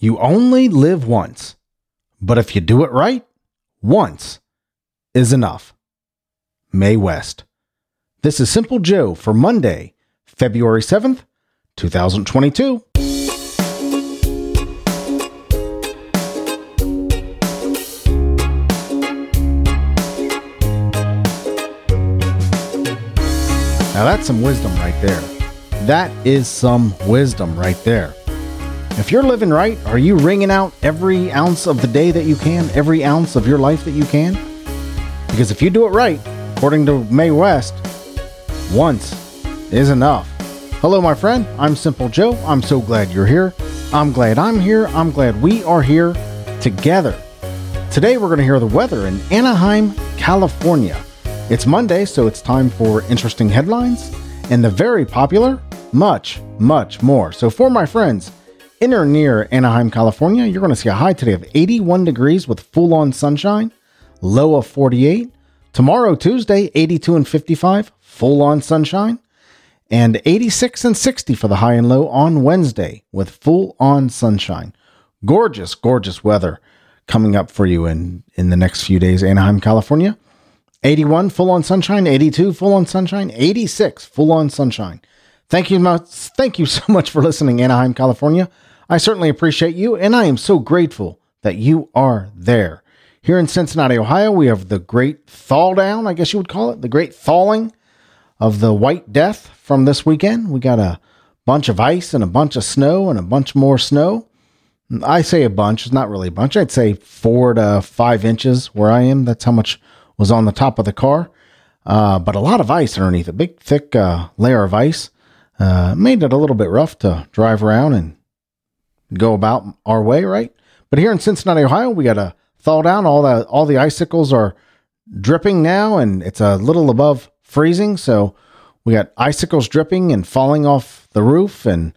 You only live once, but if you do it right, once is enough. Mae West. This is Simple Joe for Monday, February 7th, 2022. Now that's some wisdom right there. That is some wisdom right there. If you're living right, are you wringing out every ounce of the day that you can, every ounce of your life that you can? Because if you do it right, according to Mae West, once is enough. Hello, my friend. I'm Simple Joe. I'm so glad you're here. I'm glad I'm here. I'm glad we are here together. Today, we're going to hear the weather in Anaheim, California. It's Monday, so it's time for interesting headlines and the very popular much, much more. So, for my friends in or near Anaheim, California, you're going to see a high today of 81 degrees with full on sunshine, low of 48. Tomorrow, Tuesday, 82 and 55, full on sunshine, and 86 and 60 for the high and low on Wednesday with full on sunshine. Gorgeous, gorgeous weather coming up for you in, in the next few days, Anaheim, California. 81 full on sunshine, 82 full on sunshine, 86 full on sunshine. Thank you much thank you so much for listening Anaheim, California. I certainly appreciate you and I am so grateful that you are there. Here in Cincinnati, Ohio, we have the great thaw down, I guess you would call it, the great thawing of the white death from this weekend. We got a bunch of ice and a bunch of snow and a bunch more snow. I say a bunch, it's not really a bunch. I'd say 4 to 5 inches where I am. That's how much was on the top of the car, uh, but a lot of ice underneath, a big thick uh, layer of ice. Uh, made it a little bit rough to drive around and go about our way, right? But here in Cincinnati, Ohio, we got to thaw down. All the all the icicles are dripping now, and it's a little above freezing. So we got icicles dripping and falling off the roof and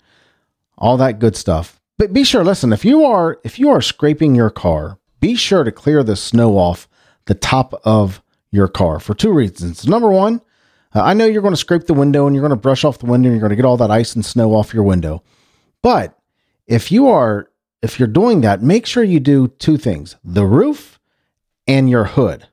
all that good stuff. But be sure, listen, if you are if you are scraping your car, be sure to clear the snow off the top of your car for two reasons. Number one, uh, I know you're going to scrape the window and you're going to brush off the window and you're going to get all that ice and snow off your window. But if you are if you're doing that, make sure you do two things: the roof and your hood.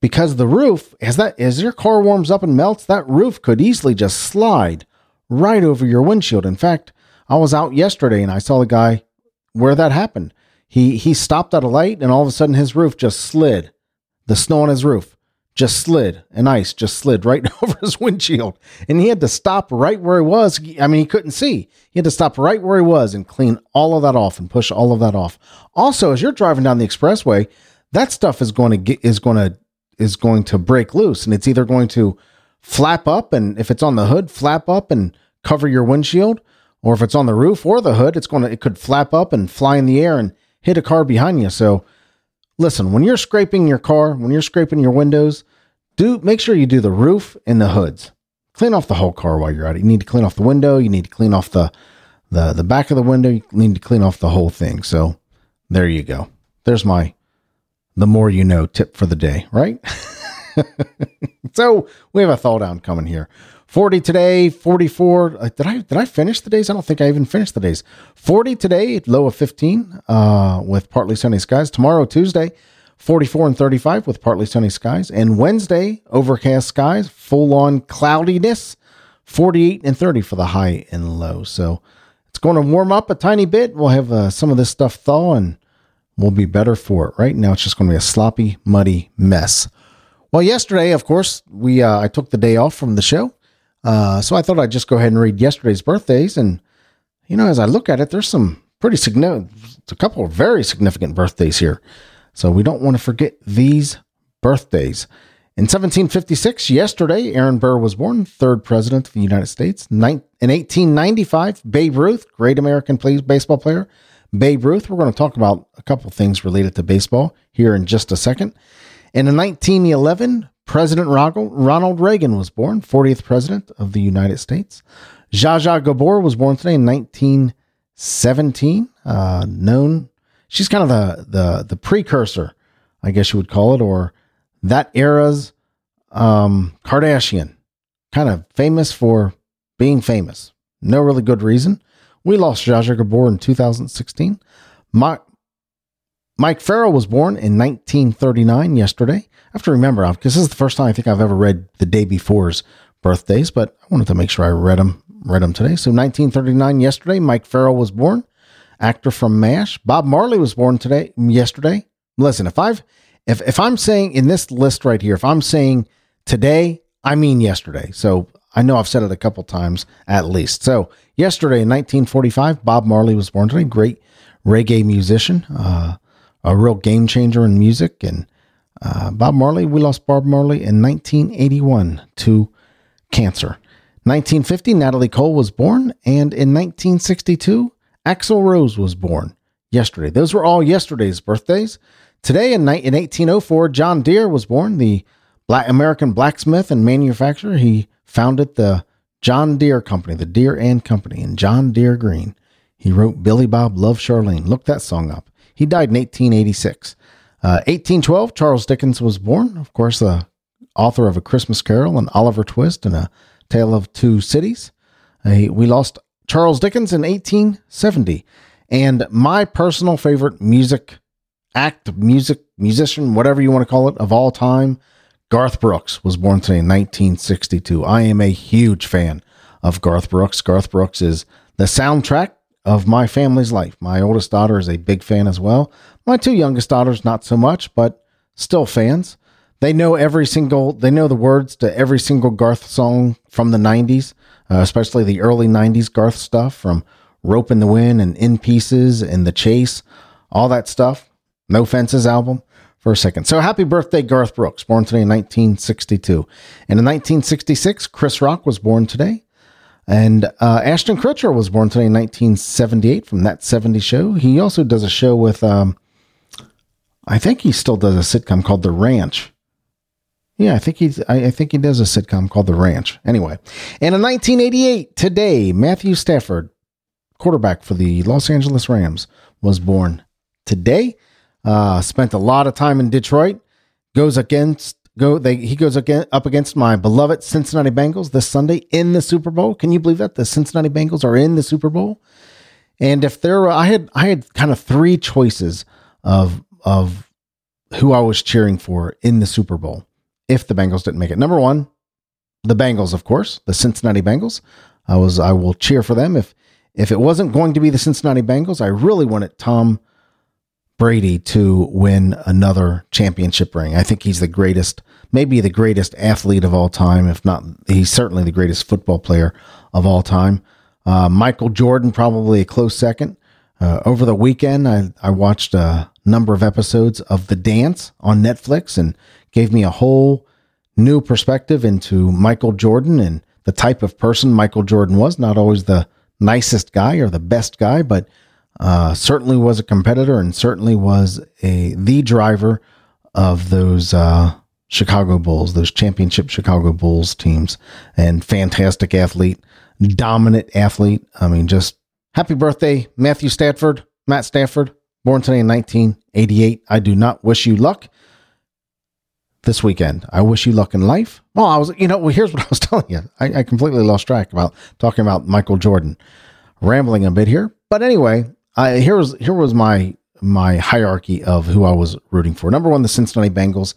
Because the roof, as that as your car warms up and melts, that roof could easily just slide right over your windshield. In fact, I was out yesterday and I saw the guy where that happened. He he stopped at a light and all of a sudden his roof just slid. The snow on his roof just slid and ice just slid right over his windshield. And he had to stop right where he was. I mean, he couldn't see. He had to stop right where he was and clean all of that off and push all of that off. Also, as you're driving down the expressway, that stuff is going to get is going to is going to break loose and it's either going to flap up and if it's on the hood, flap up and cover your windshield, or if it's on the roof or the hood, it's going to it could flap up and fly in the air and hit a car behind you. So listen, when you're scraping your car, when you're scraping your windows, do make sure you do the roof and the hoods. Clean off the whole car while you're at it. You need to clean off the window, you need to clean off the the the back of the window, you need to clean off the whole thing. So there you go. There's my the more you know tip for the day, right? so we have a thaw down coming here. 40 today, 44. Uh, did I did I finish the days? I don't think I even finished the days. 40 today, low of 15 uh, with partly sunny skies. Tomorrow, Tuesday, 44 and 35 with partly sunny skies. And Wednesday, overcast skies, full on cloudiness, 48 and 30 for the high and low. So it's going to warm up a tiny bit. We'll have uh, some of this stuff thaw and we'll be better for it. Right now, it's just going to be a sloppy, muddy mess. Well, yesterday, of course, we uh, I took the day off from the show. Uh, so I thought I'd just go ahead and read yesterday's birthdays. And, you know, as I look at it, there's some pretty significant, a couple of very significant birthdays here. So we don't want to forget these birthdays. In 1756, yesterday, Aaron Burr was born, third president of the United States. in 1895, Babe Ruth, great American baseball player. Babe Ruth, we're going to talk about a couple things related to baseball here in just a second. And in 1911, President Ronald Reagan was born, 40th President of the United States. Zsa Zsa Gabor was born today in 1917. Uh, known, she's kind of the, the, the precursor, I guess you would call it, or that era's um, Kardashian. Kind of famous for being famous. No really good reason. We lost Zsa Zsa Gabor in 2016. My, Mike Farrell was born in 1939 yesterday. I have to remember, because this is the first time I think I've ever read the day before's birthdays, but I wanted to make sure I read them, read them today. So 1939 yesterday, Mike Farrell was born, actor from MASH. Bob Marley was born today, yesterday. Listen, if I've, if, if I'm saying in this list right here, if I'm saying today, I mean yesterday. So I know I've said it a couple times at least. So yesterday in 1945, Bob Marley was born today. Great reggae musician. Uh, a real game changer in music. And uh, Bob Marley, we lost Bob Marley in 1981 to cancer. 1950, Natalie Cole was born, and in 1962, Axl Rose was born yesterday. Those were all yesterday's birthdays. Today, in, in 1804, John Deere was born, the black American blacksmith and manufacturer. He founded the John Deere Company, the Deere and Company, and John Deere Green. He wrote Billy Bob Love Charlene. Look that song up. He died in 1886. Uh, 1812, Charles Dickens was born. Of course, the author of A Christmas Carol and Oliver Twist and A Tale of Two Cities. Uh, we lost Charles Dickens in 1870. And my personal favorite music act, music, musician, whatever you want to call it, of all time, Garth Brooks was born today in 1962. I am a huge fan of Garth Brooks. Garth Brooks is the soundtrack of my family's life. My oldest daughter is a big fan as well. My two youngest daughters, not so much, but still fans. They know every single, they know the words to every single Garth song from the 90s, uh, especially the early 90s Garth stuff from Ropin' the Wind and In Pieces and The Chase, all that stuff. No Fences album for a second. So happy birthday, Garth Brooks, born today in 1962. And in 1966, Chris Rock was born today. And uh, Ashton Kutcher was born today in 1978 from that 70 show. He also does a show with, um, I think he still does a sitcom called The Ranch. Yeah, I think he's. I, I think he does a sitcom called The Ranch. Anyway, and in 1988, today, Matthew Stafford, quarterback for the Los Angeles Rams, was born today. Uh, spent a lot of time in Detroit. Goes against go they he goes again up against my beloved Cincinnati Bengals this Sunday in the Super Bowl. Can you believe that the Cincinnati Bengals are in the Super Bowl? And if there were, I had I had kind of three choices of of who I was cheering for in the Super Bowl if the Bengals didn't make it. Number one, the Bengals, of course, the Cincinnati Bengals. I was I will cheer for them if if it wasn't going to be the Cincinnati Bengals. I really wanted Tom Brady to win another championship ring. I think he's the greatest, maybe the greatest athlete of all time, if not, he's certainly the greatest football player of all time. Uh, Michael Jordan, probably a close second. Uh, over the weekend, I, I watched a number of episodes of The Dance on Netflix and gave me a whole new perspective into Michael Jordan and the type of person Michael Jordan was. Not always the nicest guy or the best guy, but uh, certainly was a competitor and certainly was a the driver of those uh, Chicago Bulls, those championship Chicago Bulls teams, and fantastic athlete, dominant athlete. I mean, just happy birthday, Matthew Stafford, Matt Stafford, born today in 1988. I do not wish you luck this weekend. I wish you luck in life. Well, I was, you know, well, here's what I was telling you. I, I completely lost track about talking about Michael Jordan, rambling a bit here. But anyway, I, here was here was my my hierarchy of who I was rooting for. Number one, the Cincinnati Bengals.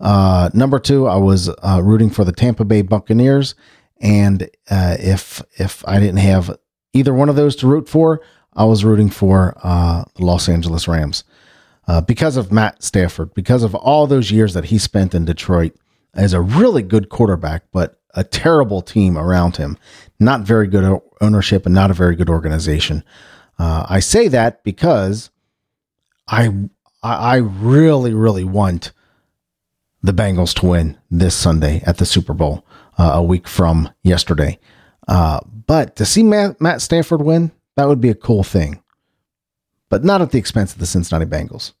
Uh, number two, I was uh, rooting for the Tampa Bay Buccaneers. And uh, if if I didn't have either one of those to root for, I was rooting for uh, the Los Angeles Rams uh, because of Matt Stafford, because of all those years that he spent in Detroit as a really good quarterback, but a terrible team around him, not very good ownership, and not a very good organization. Uh, I say that because I I really really want the Bengals to win this Sunday at the Super Bowl uh, a week from yesterday. Uh, but to see Matt, Matt Stafford win, that would be a cool thing. But not at the expense of the Cincinnati Bengals,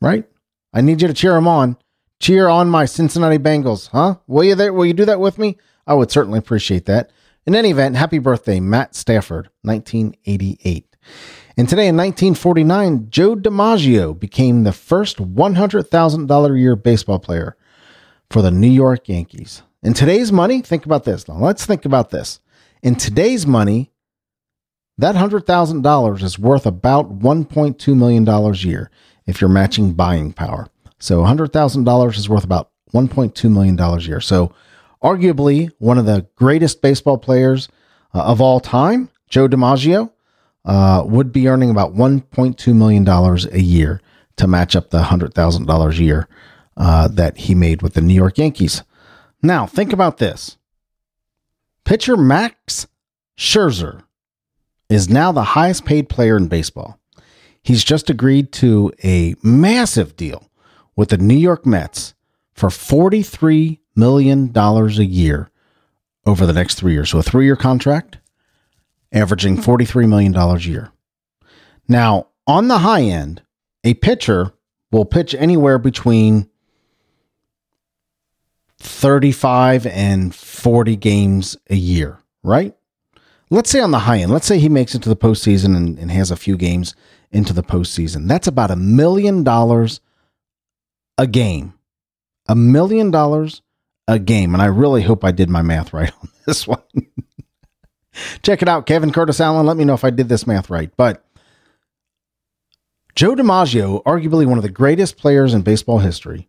right? I need you to cheer them on. Cheer on my Cincinnati Bengals, huh? Will you there? Will you do that with me? I would certainly appreciate that. In any event, happy birthday, Matt Stafford, 1988. And today in 1949, Joe DiMaggio became the first $100,000 a year baseball player for the New York Yankees. In today's money, think about this. Now, let's think about this. In today's money, that $100,000 is worth about $1.2 million a year if you're matching buying power. So $100,000 is worth about $1.2 million a year. So, arguably, one of the greatest baseball players uh, of all time, Joe DiMaggio, uh, would be earning about $1.2 million a year to match up the $100,000 a year uh, that he made with the New York Yankees. Now, think about this pitcher Max Scherzer is now the highest paid player in baseball. He's just agreed to a massive deal with the New York Mets for $43 million a year over the next three years. So a three year contract, averaging $43 million a year. Now, on the high end, a pitcher will pitch anywhere between 35 and 40 games a year, right? Let's say on the high end, let's say he makes it to the postseason and, and has a few games into the postseason. That's about a million dollars a game. A million dollars a game. And I really hope I did my math right on this one. Check it out, Kevin Curtis Allen. Let me know if I did this math right. But Joe DiMaggio, arguably one of the greatest players in baseball history,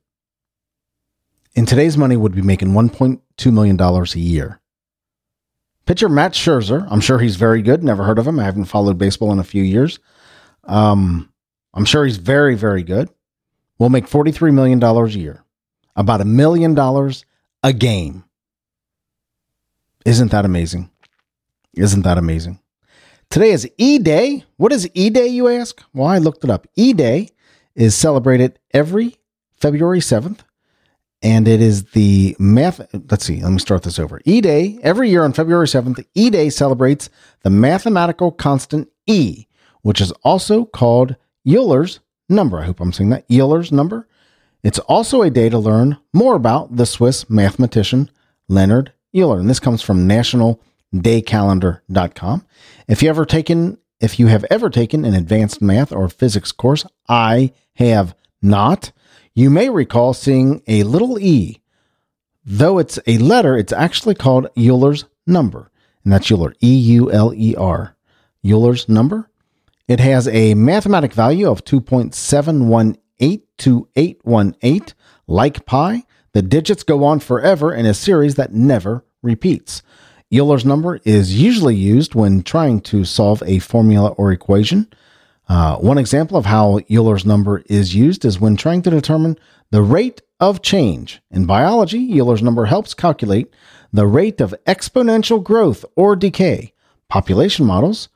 in today's money would be making $1.2 million a year. Pitcher Matt Scherzer, I'm sure he's very good. Never heard of him. I haven't followed baseball in a few years. Um, I'm sure he's very, very good. Will make $43 million a year, about a million dollars a game. Isn't that amazing? Isn't that amazing? Today is E Day. What is E Day, you ask? Well, I looked it up. E Day is celebrated every February 7th and it is the math. Let's see. Let me start this over. E Day every year on February seventh. E Day celebrates the mathematical constant E, which is also called Euler's number. I hope I'm saying that Euler's number. It's also a day to learn more about the Swiss mathematician Leonhard Euler, and this comes from nationaldaycalendar.com. If you ever taken if you have ever taken an advanced math or physics course, I have not. You may recall seeing a little e. Though it's a letter, it's actually called Euler's number. And that's Euler, E U L E R. Euler's number. It has a mathematic value of 2.7182818. Like pi, the digits go on forever in a series that never repeats. Euler's number is usually used when trying to solve a formula or equation. Uh, one example of how Euler's number is used is when trying to determine the rate of change. In biology, Euler's number helps calculate the rate of exponential growth or decay. Population models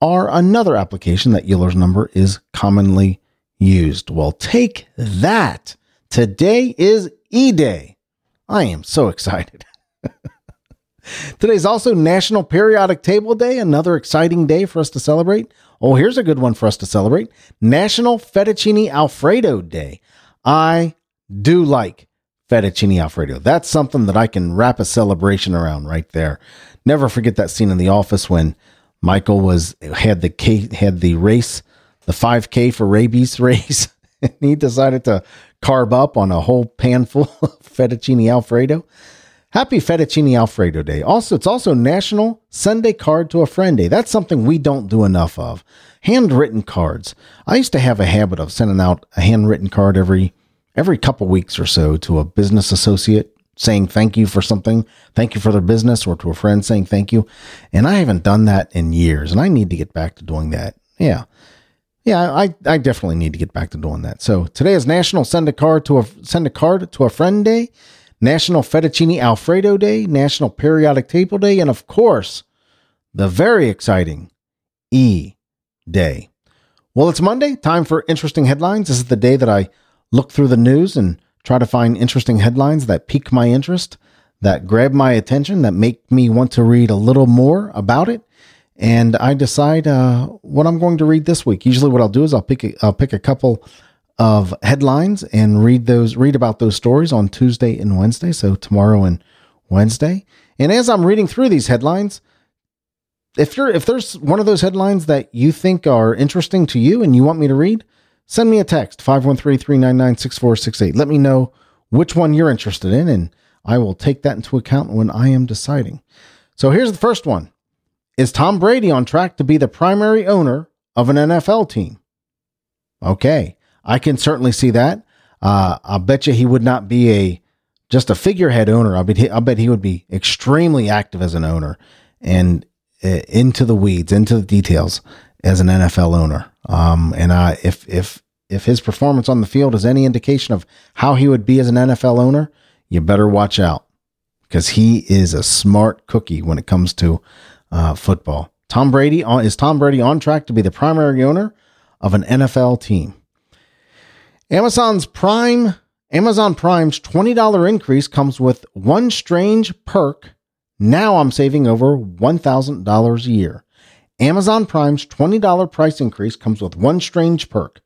are another application that Euler's number is commonly used. Well, take that. Today is E Day. I am so excited. Today's also National Periodic Table Day, another exciting day for us to celebrate. Oh, here's a good one for us to celebrate National Fettuccine Alfredo Day. I do like fettuccine alfredo. That's something that I can wrap a celebration around right there. Never forget that scene in the office when Michael was had the had the race, the 5K for rabies race, and he decided to carb up on a whole pan full of fettuccine alfredo. Happy Fettuccine Alfredo Day. Also, it's also National Send a Card to a Friend Day. That's something we don't do enough of. Handwritten cards. I used to have a habit of sending out a handwritten card every every couple weeks or so to a business associate saying thank you for something, thank you for their business, or to a friend saying thank you. And I haven't done that in years, and I need to get back to doing that. Yeah. Yeah, I, I definitely need to get back to doing that. So today is National Send a Card to a Send a Card to a Friend Day. National Fettuccine Alfredo Day, National Periodic Table Day, and of course, the very exciting E Day. Well, it's Monday, time for interesting headlines. This is the day that I look through the news and try to find interesting headlines that pique my interest, that grab my attention, that make me want to read a little more about it. And I decide uh, what I'm going to read this week. Usually, what I'll do is I'll pick a, I'll pick a couple of headlines and read those read about those stories on Tuesday and Wednesday, so tomorrow and Wednesday. And as I'm reading through these headlines, if you're if there's one of those headlines that you think are interesting to you and you want me to read, send me a text 513-399-6468. Let me know which one you're interested in and I will take that into account when I am deciding. So here's the first one. Is Tom Brady on track to be the primary owner of an NFL team? Okay, I can certainly see that. Uh, I'll bet you he would not be a just a figurehead owner. I bet he, I bet he would be extremely active as an owner and uh, into the weeds, into the details as an NFL owner. Um, and I, if if if his performance on the field is any indication of how he would be as an NFL owner, you better watch out because he is a smart cookie when it comes to uh, football. Tom Brady is Tom Brady on track to be the primary owner of an NFL team. Amazon's Prime Amazon Prime's $20 increase comes with one strange perk. Now I'm saving over $1,000 a year. Amazon Prime's $20 price increase comes with one strange perk.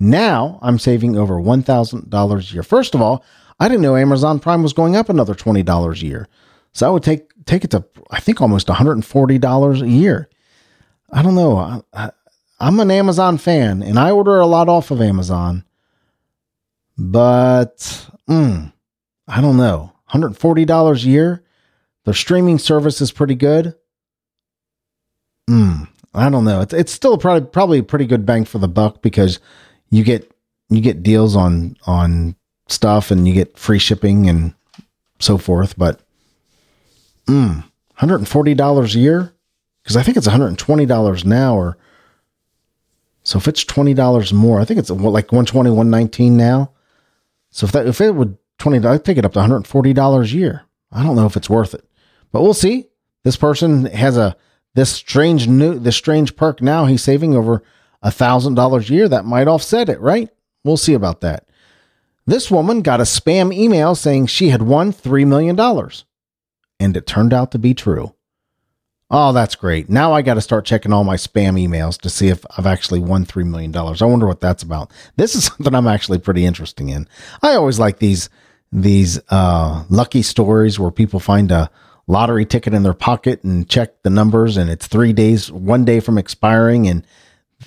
Now I'm saving over $1,000 a year. First of all, I didn't know Amazon Prime was going up another $20 a year. So I would take take it to I think almost $140 a year. I don't know. I, I, I'm an Amazon fan and I order a lot off of Amazon. But mm, I don't know. $140 a year. Their streaming service is pretty good. Mm, I don't know. It's it's still probably probably a pretty good bang for the buck because you get you get deals on on stuff and you get free shipping and so forth. But mm, $140 a year because I think it's $120 now or so if it's $20 more, I think it's like 120, 119 now. So if that if it would twenty, I'd take it up to one hundred forty dollars a year. I don't know if it's worth it, but we'll see. This person has a this strange new this strange perk now. He's saving over a thousand dollars a year. That might offset it, right? We'll see about that. This woman got a spam email saying she had won $3 million. And it turned out to be true. Oh, that's great. Now I got to start checking all my spam emails to see if I've actually won $3 million. I wonder what that's about. This is something I'm actually pretty interested in. I always like these, these, uh, lucky stories where people find a lottery ticket in their pocket and check the numbers and it's three days, one day from expiring and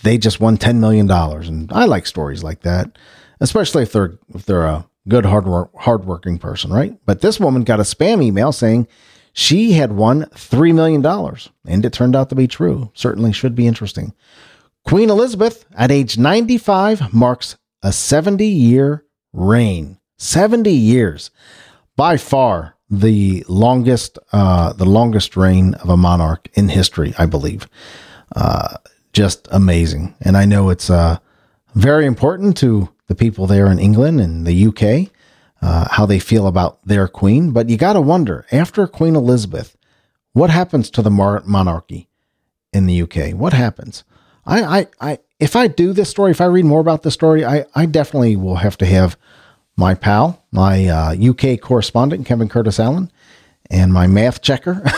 they just won $10 million. And I like stories like that, especially if they're, if they're a good, hard work, hardworking person, right? But this woman got a spam email saying, she had won $3 million, and it turned out to be true. Certainly should be interesting. Queen Elizabeth, at age 95, marks a 70 year reign. 70 years. By far the longest, uh, the longest reign of a monarch in history, I believe. Uh, just amazing. And I know it's uh, very important to the people there in England and the UK uh, how they feel about their queen. But you got to wonder after Queen Elizabeth, what happens to the mar- monarchy in the UK? What happens? I, I, I, if I do this story, if I read more about this story, I, I definitely will have to have my pal, my uh, UK correspondent, Kevin Curtis Allen, and my math checker,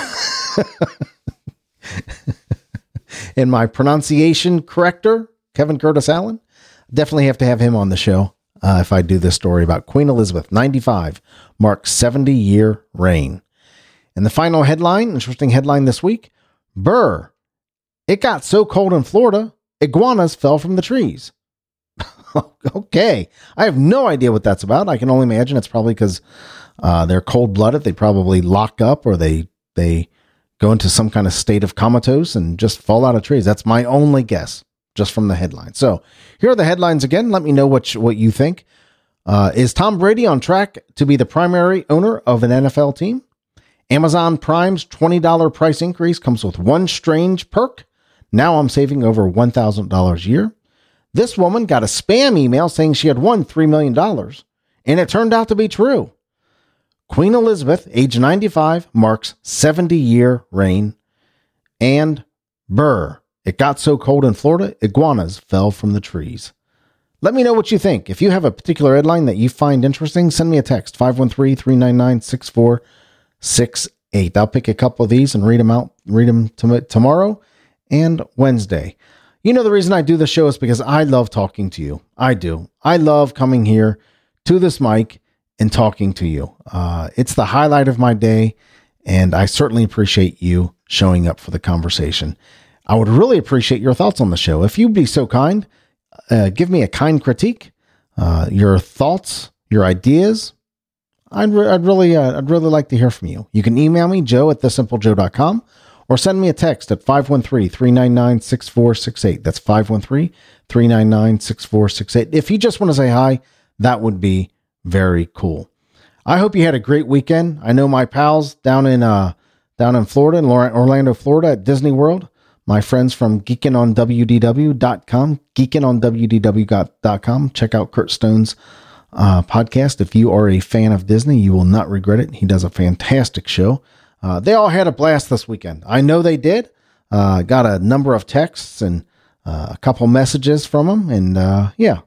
and my pronunciation corrector, Kevin Curtis Allen. Definitely have to have him on the show uh, if I do this story about Queen Elizabeth, 95, marks 70 year reign. And the final headline, interesting headline this week Burr, it got so cold in Florida, iguanas fell from the trees. okay. I have no idea what that's about. I can only imagine it's probably because uh, they're cold blooded. They probably lock up or they, they go into some kind of state of comatose and just fall out of trees. That's my only guess just from the headline. So here are the headlines again. Let me know what you, what you think. Uh, is Tom Brady on track to be the primary owner of an NFL team? Amazon Prime's $20 price increase comes with one strange perk. Now I'm saving over $1,000 a year. This woman got a spam email saying she had won $3 million, and it turned out to be true. Queen Elizabeth, age 95, marks 70 year reign. And Burr, it got so cold in Florida, iguanas fell from the trees. Let me know what you think. If you have a particular headline that you find interesting, send me a text 513 399 6468. I'll pick a couple of these and read them out, read them to, tomorrow and Wednesday. You know, the reason I do the show is because I love talking to you. I do. I love coming here to this mic and talking to you. Uh, it's the highlight of my day, and I certainly appreciate you showing up for the conversation. I would really appreciate your thoughts on the show. If you'd be so kind, uh, give me a kind critique, uh, your thoughts, your ideas. I'd, re- I'd really, uh, I'd really like to hear from you. You can email me, joe at thesimplejoe.com, or send me a text at 513 399 6468. That's 513 399 6468. If you just want to say hi, that would be very cool. I hope you had a great weekend. I know my pals down in uh down in Florida, in Orlando, Florida at Disney World, my friends from geekinonwdw.com, geekinonwdw.com. Check out Kurt Stone's uh, podcast. If you are a fan of Disney, you will not regret it. He does a fantastic show. Uh, they all had a blast this weekend. I know they did. Uh, got a number of texts and uh, a couple messages from them, and uh, yeah,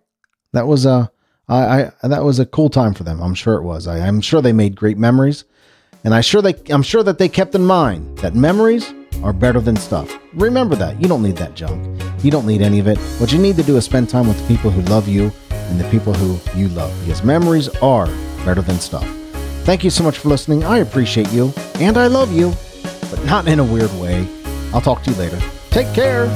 that was a I, I, that was a cool time for them. I'm sure it was. I, I'm sure they made great memories, and I sure they I'm sure that they kept in mind that memories are better than stuff. Remember that. You don't need that junk. You don't need any of it. What you need to do is spend time with the people who love you and the people who you love, because memories are better than stuff. Thank you so much for listening. I appreciate you, and I love you, but not in a weird way. I'll talk to you later. Take care.